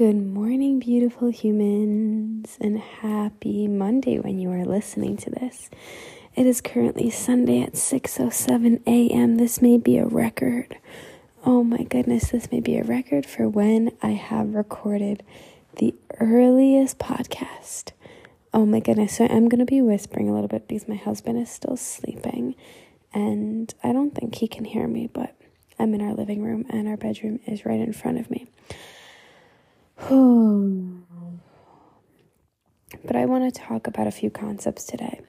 Good morning, beautiful humans, and happy Monday when you are listening to this. It is currently Sunday at 6:07 a.m. This may be a record. Oh my goodness, this may be a record for when I have recorded the earliest podcast. Oh my goodness, so I'm going to be whispering a little bit because my husband is still sleeping and I don't think he can hear me, but I'm in our living room and our bedroom is right in front of me. but I want to talk about a few concepts today.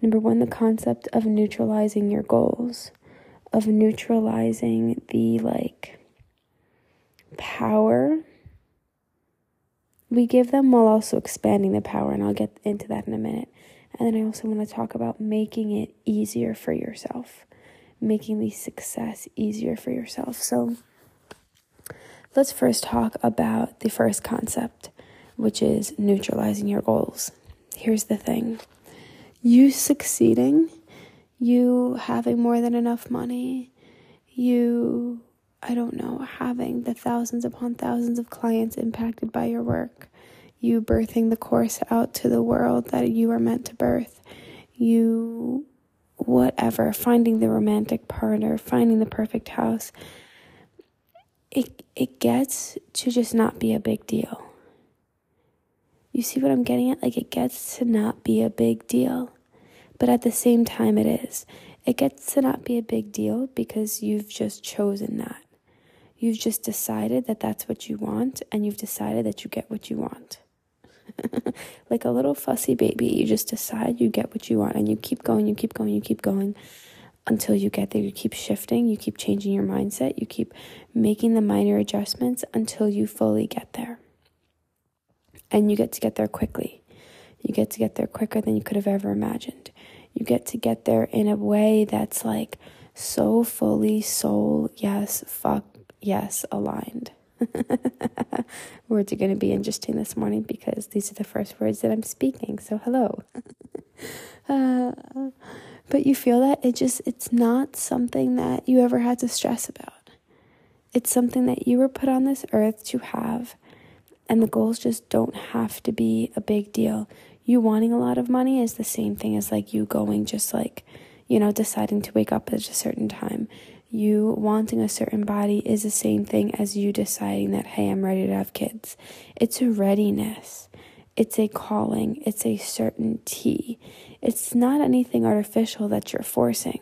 Number one, the concept of neutralizing your goals, of neutralizing the like power we give them while also expanding the power, and I'll get into that in a minute. And then I also want to talk about making it easier for yourself, making the success easier for yourself. So, Let's first talk about the first concept, which is neutralizing your goals. Here's the thing you succeeding, you having more than enough money, you, I don't know, having the thousands upon thousands of clients impacted by your work, you birthing the course out to the world that you are meant to birth, you, whatever, finding the romantic partner, finding the perfect house it it gets to just not be a big deal. You see what I'm getting at? Like it gets to not be a big deal. But at the same time it is. It gets to not be a big deal because you've just chosen that. You've just decided that that's what you want and you've decided that you get what you want. like a little fussy baby, you just decide you get what you want and you keep going, you keep going, you keep going until you get there. You keep shifting, you keep changing your mindset, you keep making the minor adjustments until you fully get there. And you get to get there quickly. You get to get there quicker than you could have ever imagined. You get to get there in a way that's like so fully soul, yes, fuck, yes, aligned. words are going to be interesting this morning because these are the first words that I'm speaking. So, hello. uh, but you feel that it just it's not something that you ever had to stress about. It's something that you were put on this earth to have and the goals just don't have to be a big deal. You wanting a lot of money is the same thing as like you going just like you know deciding to wake up at a certain time. You wanting a certain body is the same thing as you deciding that hey i'm ready to have kids. It's a readiness it's a calling it's a certainty it's not anything artificial that you're forcing.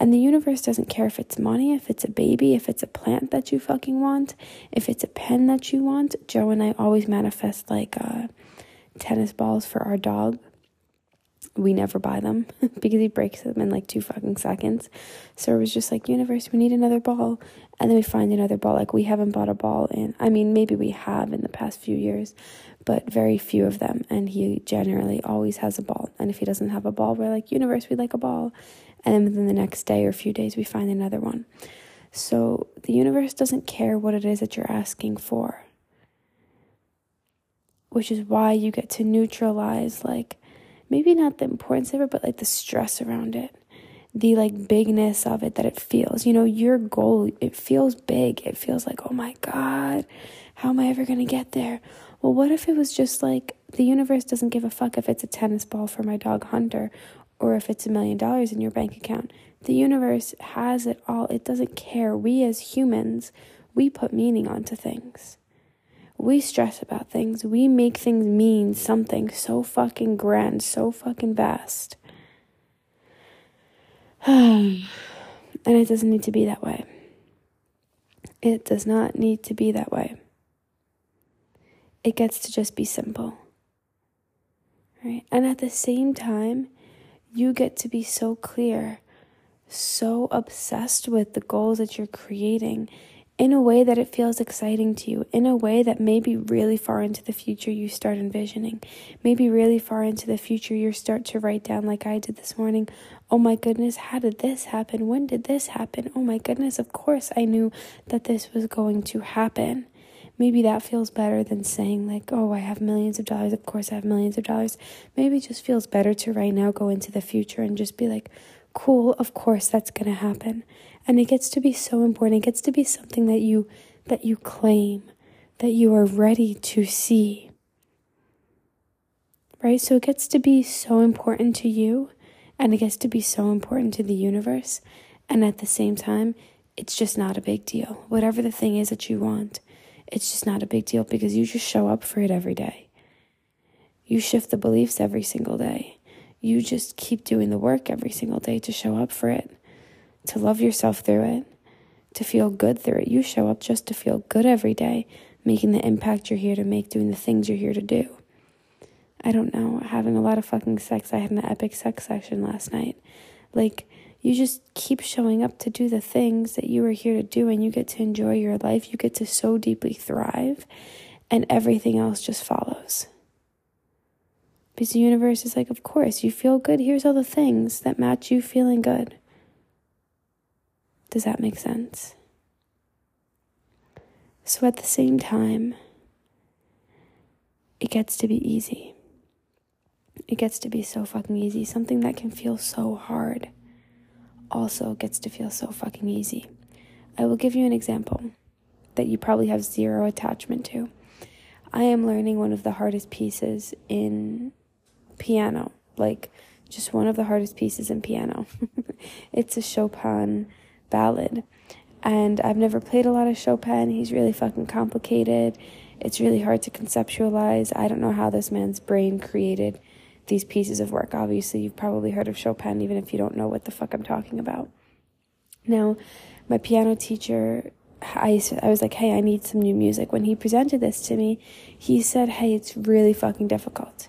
And the universe doesn't care if it's money, if it's a baby, if it's a plant that you fucking want, if it's a pen that you want. Joe and I always manifest like uh, tennis balls for our dog. We never buy them because he breaks them in like two fucking seconds. So it was just like, universe, we need another ball. And then we find another ball. Like we haven't bought a ball in, I mean, maybe we have in the past few years, but very few of them. And he generally always has a ball. And if he doesn't have a ball, we're like, Universe, we'd like a ball. And then within the next day or a few days, we find another one. So the universe doesn't care what it is that you're asking for, which is why you get to neutralize, like, maybe not the importance of it, but like the stress around it the like bigness of it that it feels. You know, your goal, it feels big. It feels like, oh my God, how am I ever going to get there? Well, what if it was just like the universe doesn't give a fuck if it's a tennis ball for my dog Hunter or if it's a million dollars in your bank account? The universe has it all. It doesn't care. We as humans, we put meaning onto things. We stress about things. We make things mean something so fucking grand, so fucking vast. and it doesn't need to be that way. It does not need to be that way it gets to just be simple. Right? And at the same time, you get to be so clear so obsessed with the goals that you're creating in a way that it feels exciting to you, in a way that maybe really far into the future you start envisioning. Maybe really far into the future you start to write down, like I did this morning. Oh my goodness, how did this happen? When did this happen? Oh my goodness, of course I knew that this was going to happen. Maybe that feels better than saying, like, oh, I have millions of dollars. Of course I have millions of dollars. Maybe it just feels better to right now go into the future and just be like, cool, of course that's going to happen. And it gets to be so important. It gets to be something that you that you claim that you are ready to see. Right? So it gets to be so important to you and it gets to be so important to the universe. And at the same time it's just not a big deal. Whatever the thing is that you want it's just not a big deal because you just show up for it every day you shift the beliefs every single day you just keep doing the work every single day to show up for it to love yourself through it, to feel good through it. You show up just to feel good every day, making the impact you're here to make, doing the things you're here to do. I don't know, having a lot of fucking sex. I had an epic sex session last night. Like, you just keep showing up to do the things that you are here to do, and you get to enjoy your life. You get to so deeply thrive, and everything else just follows. Because the universe is like, of course, you feel good. Here's all the things that match you feeling good. Does that make sense? So at the same time, it gets to be easy. It gets to be so fucking easy. Something that can feel so hard also gets to feel so fucking easy. I will give you an example that you probably have zero attachment to. I am learning one of the hardest pieces in piano, like just one of the hardest pieces in piano. it's a Chopin ballad. And I've never played a lot of Chopin. He's really fucking complicated. It's really hard to conceptualize. I don't know how this man's brain created these pieces of work. Obviously, you've probably heard of Chopin, even if you don't know what the fuck I'm talking about. Now, my piano teacher, I, I was like, hey, I need some new music. When he presented this to me, he said, hey, it's really fucking difficult.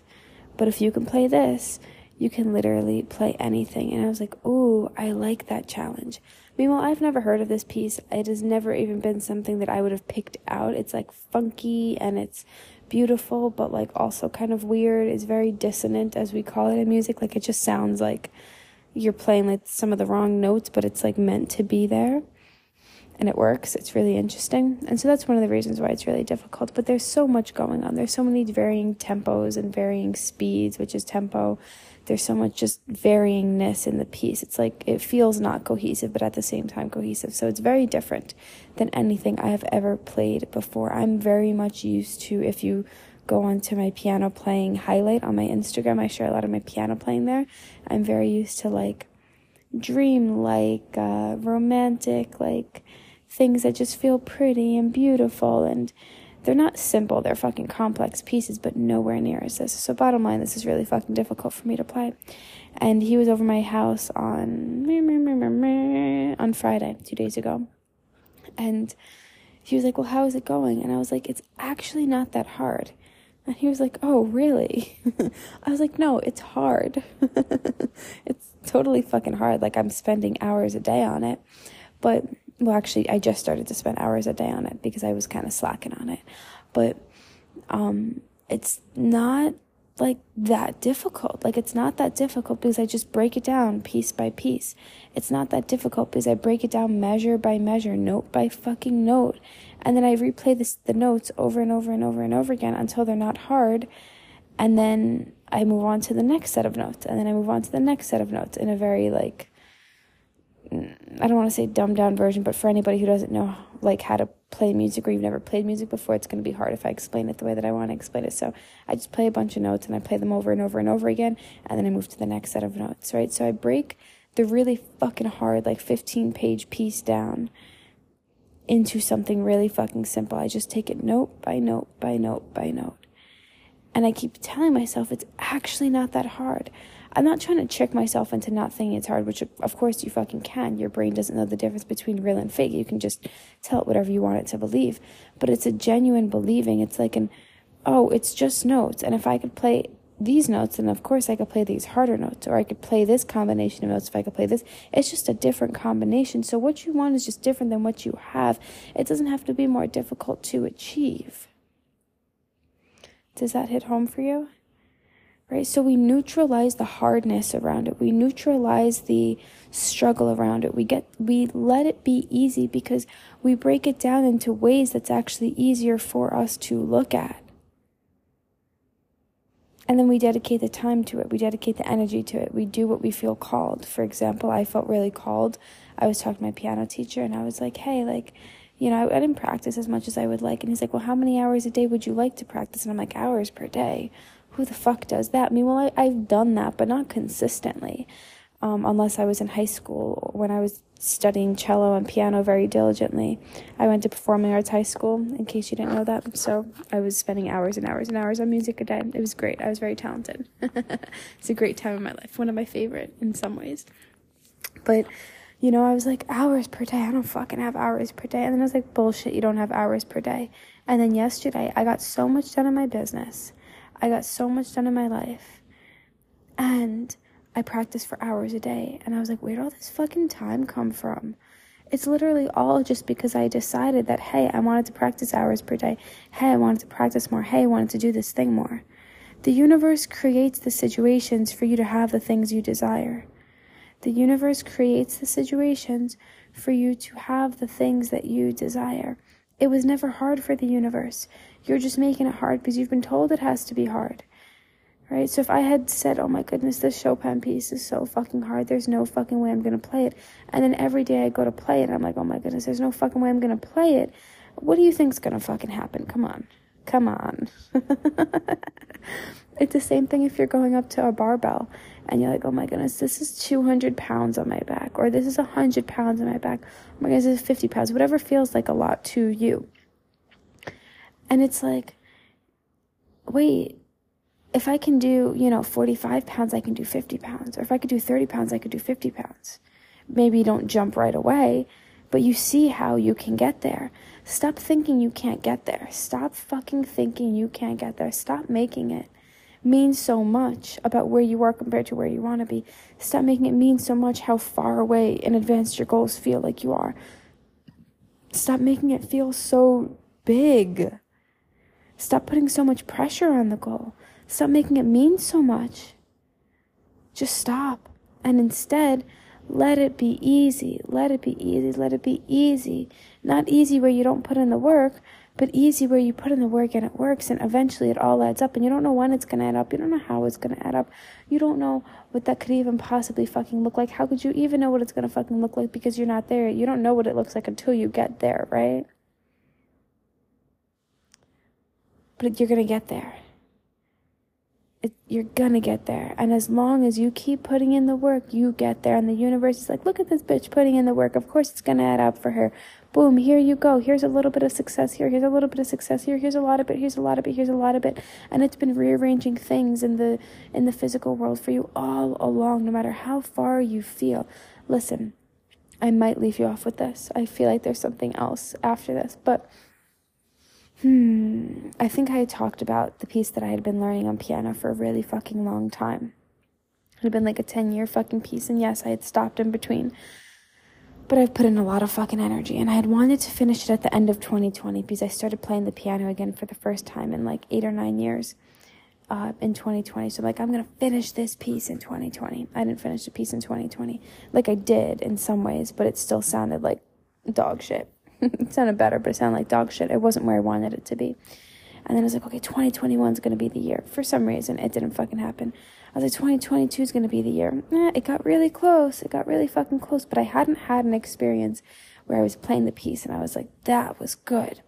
But if you can play this, you can literally play anything. And I was like, ooh, I like that challenge. Meanwhile, I've never heard of this piece. It has never even been something that I would have picked out. It's like funky and it's beautiful, but like also kind of weird. It's very dissonant, as we call it in music. Like it just sounds like you're playing like some of the wrong notes, but it's like meant to be there. And it works. It's really interesting. And so that's one of the reasons why it's really difficult. But there's so much going on. There's so many varying tempos and varying speeds, which is tempo there's so much just varyingness in the piece. It's like it feels not cohesive, but at the same time cohesive. So it's very different than anything I have ever played before. I'm very much used to if you go onto my piano playing highlight on my Instagram, I share a lot of my piano playing there. I'm very used to like dream like, uh, romantic, like things that just feel pretty and beautiful and they're not simple, they're fucking complex pieces, but nowhere near as this. So, bottom line, this is really fucking difficult for me to play. And he was over my house on on Friday, two days ago. And he was like, Well, how is it going? And I was like, It's actually not that hard. And he was like, Oh, really? I was like, No, it's hard. it's totally fucking hard. Like, I'm spending hours a day on it. But well, actually, I just started to spend hours a day on it because I was kind of slacking on it. But um, it's not like that difficult. Like, it's not that difficult because I just break it down piece by piece. It's not that difficult because I break it down measure by measure, note by fucking note. And then I replay this, the notes over and over and over and over again until they're not hard. And then I move on to the next set of notes. And then I move on to the next set of notes in a very, like, I don't want to say dumbed down version, but for anybody who doesn't know like how to play music or you've never played music before, it's going to be hard if I explain it the way that I want to explain it. So I just play a bunch of notes and I play them over and over and over again, and then I move to the next set of notes, right? So I break the really fucking hard, like 15 page piece down into something really fucking simple. I just take it note by note by note by note. And I keep telling myself it's actually not that hard. I'm not trying to trick myself into not thinking it's hard, which of course you fucking can. Your brain doesn't know the difference between real and fake. You can just tell it whatever you want it to believe. But it's a genuine believing. It's like an, oh, it's just notes. And if I could play these notes, and of course I could play these harder notes, or I could play this combination of notes if I could play this. It's just a different combination. So what you want is just different than what you have. It doesn't have to be more difficult to achieve. Does that hit home for you? Right? So we neutralize the hardness around it. We neutralize the struggle around it. We get we let it be easy because we break it down into ways that's actually easier for us to look at. And then we dedicate the time to it. We dedicate the energy to it. We do what we feel called. For example, I felt really called. I was talking to my piano teacher and I was like, hey, like, you know, I, didn't practice as much as I would like. And he's like, well, how many hours a day would you like to practice? And I'm like, hours per day. Who the fuck does that? I mean, well, I, I've done that, but not consistently um, unless I was in high school when I was studying cello and piano very diligently. I went to performing arts high school, in case you didn't know that. So I was spending hours and hours and hours on music a day. It was great. I was very talented. it's a great time in my life, one of my favorite in some ways. But you know, I was like, hours per day. I don't fucking have hours per day. And then I was like, bullshit, you don't have hours per day. And then yesterday, I got so much done in my business. I got so much done in my life. And I practiced for hours a day. And I was like, where'd all this fucking time come from? It's literally all just because I decided that, hey, I wanted to practice hours per day. Hey, I wanted to practice more. Hey, I wanted to do this thing more. The universe creates the situations for you to have the things you desire. The universe creates the situations for you to have the things that you desire. It was never hard for the universe. You're just making it hard because you've been told it has to be hard right? So if I had said, oh my goodness, this Chopin piece is so fucking hard, there's no fucking way I'm gonna play it. And then every day I go to play it, I'm like, oh my goodness, there's no fucking way I'm gonna play it. What do you think's gonna fucking happen? Come on. Come on. it's the same thing if you're going up to a barbell and you're like, oh my goodness, this is 200 pounds on my back, or this is 100 pounds on my back. Oh my goodness, this is 50 pounds, whatever feels like a lot to you. And it's like, wait, if I can do, you know, 45 pounds, I can do 50 pounds. Or if I could do 30 pounds, I could do 50 pounds. Maybe don't jump right away, but you see how you can get there. Stop thinking you can't get there. Stop fucking thinking you can't get there. Stop making it mean so much about where you are compared to where you want to be. Stop making it mean so much how far away in advance your goals feel like you are. Stop making it feel so big. Stop putting so much pressure on the goal. Stop making it mean so much. Just stop. And instead, let it be easy. Let it be easy. Let it be easy. Not easy where you don't put in the work, but easy where you put in the work and it works and eventually it all adds up and you don't know when it's going to add up. You don't know how it's going to add up. You don't know what that could even possibly fucking look like. How could you even know what it's going to fucking look like because you're not there? You don't know what it looks like until you get there, right? But you're going to get there it, you're gonna get there. And as long as you keep putting in the work, you get there. And the universe is like, look at this bitch putting in the work. Of course, it's gonna add up for her. Boom, here you go. Here's a little bit of success here. Here's a little bit of success here. Here's a lot of it. Here's a lot of it. Here's a lot of it. And it's been rearranging things in the in the physical world for you all along, no matter how far you feel. Listen, I might leave you off with this. I feel like there's something else after this, but Hmm. I think I had talked about the piece that I had been learning on piano for a really fucking long time. It had been like a 10 year fucking piece, and yes, I had stopped in between. But I've put in a lot of fucking energy, and I had wanted to finish it at the end of 2020 because I started playing the piano again for the first time in like eight or nine years uh, in 2020. So, like, I'm gonna finish this piece in 2020. I didn't finish the piece in 2020. Like, I did in some ways, but it still sounded like dog shit. it sounded better, but it sounded like dog shit. It wasn't where I wanted it to be. And then I was like, okay, 2021 is going to be the year. For some reason, it didn't fucking happen. I was like, 2022 is going to be the year. Eh, it got really close. It got really fucking close, but I hadn't had an experience where I was playing the piece and I was like, that was good.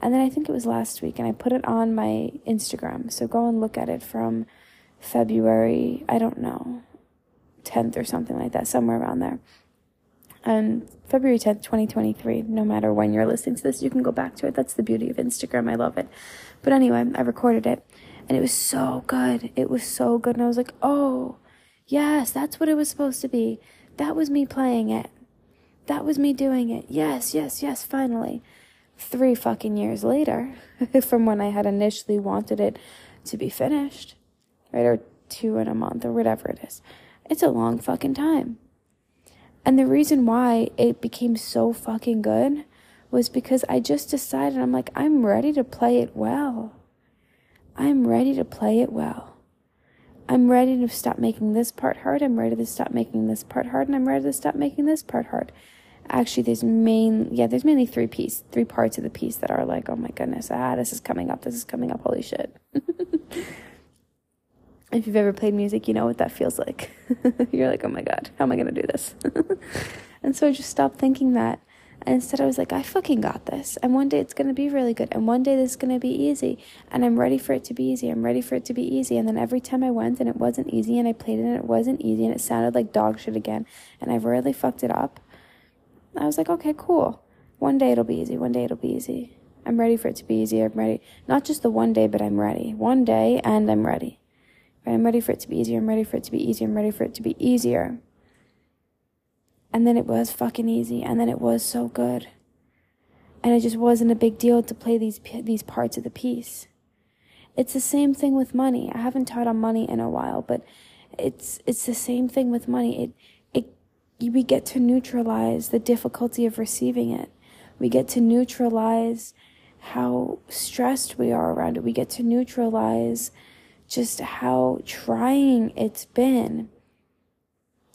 And then I think it was last week and I put it on my Instagram. So go and look at it from February, I don't know, 10th or something like that, somewhere around there on February 10th, 2023. No matter when you're listening to this, you can go back to it. That's the beauty of Instagram. I love it. But anyway, I recorded it and it was so good. It was so good. And I was like, oh, yes, that's what it was supposed to be. That was me playing it. That was me doing it. Yes, yes, yes, finally. Three fucking years later, from when I had initially wanted it to be finished. right? Or two in a month or whatever it is. It's a long fucking time. And the reason why it became so fucking good was because I just decided, I'm like, I'm ready to play it well. I'm ready to play it well. I'm ready to stop making this part hard. I'm ready to stop making this part hard. And I'm ready to stop making this part hard. Actually, there's main, yeah, there's mainly three piece, three parts of the piece that are like, oh my goodness, ah, this is coming up. This is coming up. Holy shit. if you've ever played music, you know what that feels like. You're like, oh my God, how am I going to do this? and so I just stopped thinking that. And instead, I was like, I fucking got this. And one day it's going to be really good. And one day this is going to be easy. And I'm ready for it to be easy. I'm ready for it to be easy. And then every time I went and it wasn't easy and I played it and it wasn't easy and it sounded like dog shit again and I really fucked it up, I was like, okay, cool. One day it'll be easy. One day it'll be easy. I'm ready for it to be easy. I'm ready. Not just the one day, but I'm ready. One day and I'm ready. I'm ready for it to be easier. I'm ready for it to be easier. I'm ready for it to be easier. And then it was fucking easy. And then it was so good. And it just wasn't a big deal to play these these parts of the piece. It's the same thing with money. I haven't taught on money in a while, but it's it's the same thing with money. It it we get to neutralize the difficulty of receiving it. We get to neutralize how stressed we are around it. We get to neutralize just how trying it's been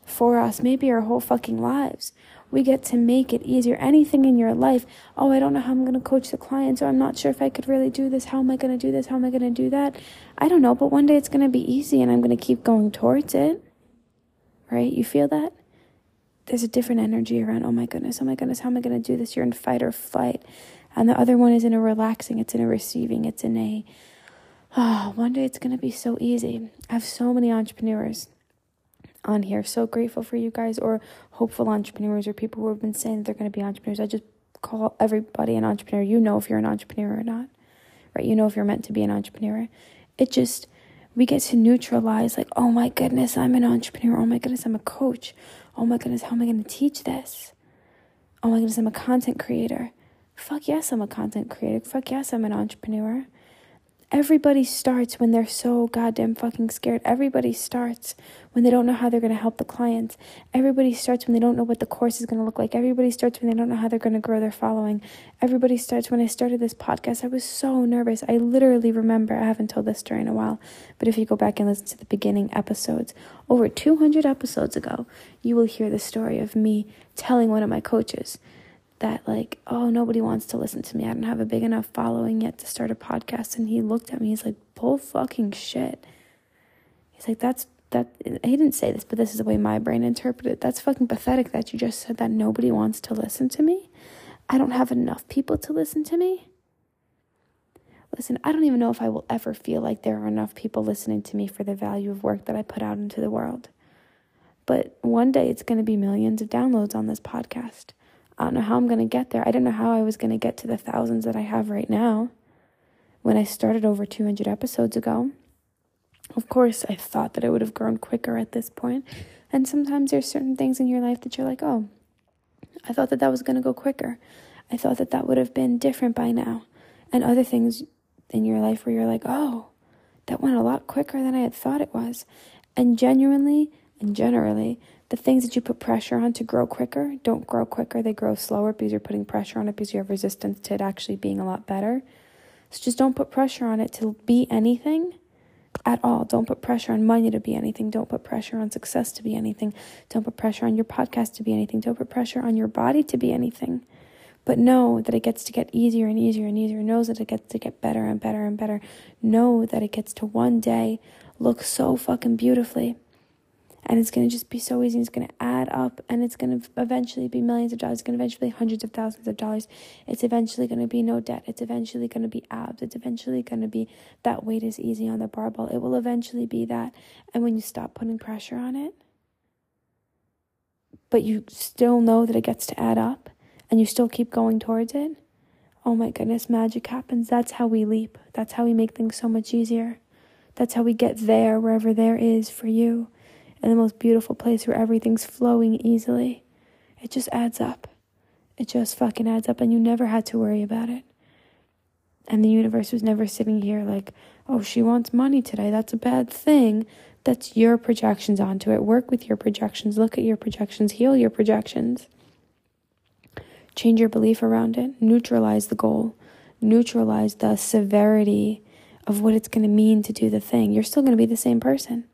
for us, maybe our whole fucking lives. We get to make it easier. Anything in your life, oh, I don't know how I'm going to coach the clients, or I'm not sure if I could really do this. How am I going to do this? How am I going to do that? I don't know, but one day it's going to be easy and I'm going to keep going towards it. Right? You feel that? There's a different energy around, oh my goodness, oh my goodness, how am I going to do this? You're in fight or flight. And the other one is in a relaxing, it's in a receiving, it's in a Oh, one day it's going to be so easy. I have so many entrepreneurs on here. So grateful for you guys, or hopeful entrepreneurs, or people who have been saying they're going to be entrepreneurs. I just call everybody an entrepreneur. You know if you're an entrepreneur or not, right? You know if you're meant to be an entrepreneur. It just, we get to neutralize, like, oh my goodness, I'm an entrepreneur. Oh my goodness, I'm a coach. Oh my goodness, how am I going to teach this? Oh my goodness, I'm a content creator. Fuck yes, I'm a content creator. Fuck yes, I'm an entrepreneur. Everybody starts when they're so goddamn fucking scared. Everybody starts when they don't know how they're going to help the clients. Everybody starts when they don't know what the course is going to look like. Everybody starts when they don't know how they're going to grow their following. Everybody starts when I started this podcast. I was so nervous. I literally remember, I haven't told this story in a while, but if you go back and listen to the beginning episodes, over 200 episodes ago, you will hear the story of me telling one of my coaches that like oh nobody wants to listen to me. I don't have a big enough following yet to start a podcast. And he looked at me. He's like bull fucking shit. He's like that's that he didn't say this but this is the way my brain interpreted it. That's fucking pathetic that you just said that nobody wants to listen to me. I don't have enough people to listen to me. Listen i don't even know if i will ever feel like there are enough people listening to me for the value of work that i put out into the world. But one day it's going to be millions of downloads on this podcast I don't know how I'm going to get there. I don't know how I was going to get to the thousands that I have right now when I started over 200 episodes ago. Of course, I thought that it would have grown quicker at this point. And sometimes there's certain things in your life that you're like, oh, I thought that that was going to go quicker. I thought that that would have been different by now. And other things in your life where you're like, oh, that went a lot quicker than I had thought it was. And genuinely and generally, the things that you put pressure on to grow quicker don't grow quicker, they grow slower because you're putting pressure on it because you have resistance to it actually being a lot better. So just don't put pressure on it to be anything at all. Don't put pressure on money to be anything. Don't put pressure on success to be anything. Don't put pressure on your podcast to be anything. Don't put pressure on your body to be anything. But know that it gets to get easier and easier and easier. Knows that it gets to get better and better and better. Know that it gets to one day look so fucking beautifully and it's going to just be so easy. It's going to add up and it's going to eventually be millions of dollars. It's going to eventually be hundreds of thousands of dollars. It's eventually going to be no debt. It's eventually going to be abs. It's eventually going to be that weight is easy on the barbell. It will eventually be that. And when you stop putting pressure on it, but you still know that it gets to add up and you still keep going towards it, oh my goodness, magic happens. That's how we leap. That's how we make things so much easier. That's how we get there, wherever there is for you in the most beautiful place where everything's flowing easily. It just adds up. It just fucking adds up, and you never had to worry about it. And the universe was never sitting here like, oh, she wants money today. That's a bad thing. That's your projections onto it. Work with your projections. Look at your projections. Heal your projections. Change your belief around it. Neutralize the goal. Neutralize the severity of what it's going to mean to do the thing. You're still going to be the same person.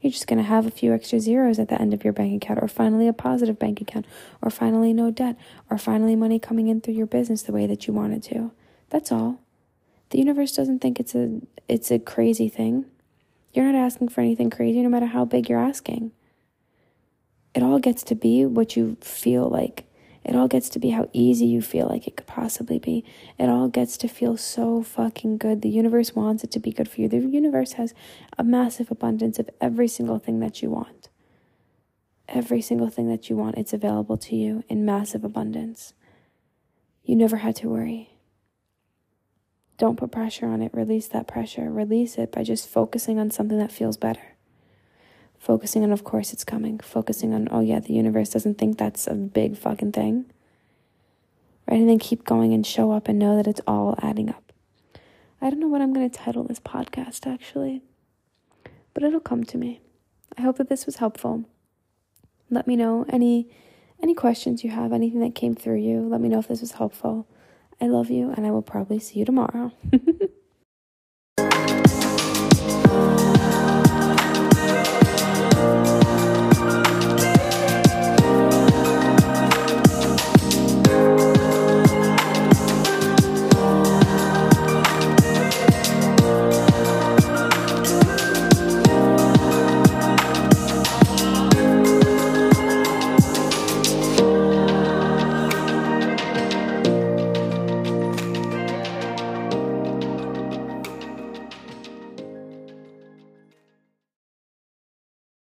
You're just going to have a few extra zeros at the end of your bank account, or finally a positive bank account, or finally no debt, or finally money coming in through your business the way that you wanted to. That's all. The universe doesn't think it's a it's a crazy thing. You're not asking for anything crazy no matter how big you're asking. It all gets to be what you feel like. It all gets to be how easy you feel like it could possibly be. It all gets to feel so fucking good. The universe wants it to be good for you. The universe has a massive abundance of every single thing that you want. Every single thing that you want, it's available to you in massive abundance. You never had to worry. Don't put pressure on it. Release that pressure. Release it by just focusing on something that feels better. Focusing on, of course, it's coming. Focusing on, oh, yeah, the universe doesn't think that's a big fucking thing. Right? And then keep going and show up and know that it's all adding up. I don't know what I'm going to title this podcast, actually, but it'll come to me. I hope that this was helpful. Let me know any any questions you have, anything that came through you. Let me know if this was helpful. I love you, and I will probably see you tomorrow.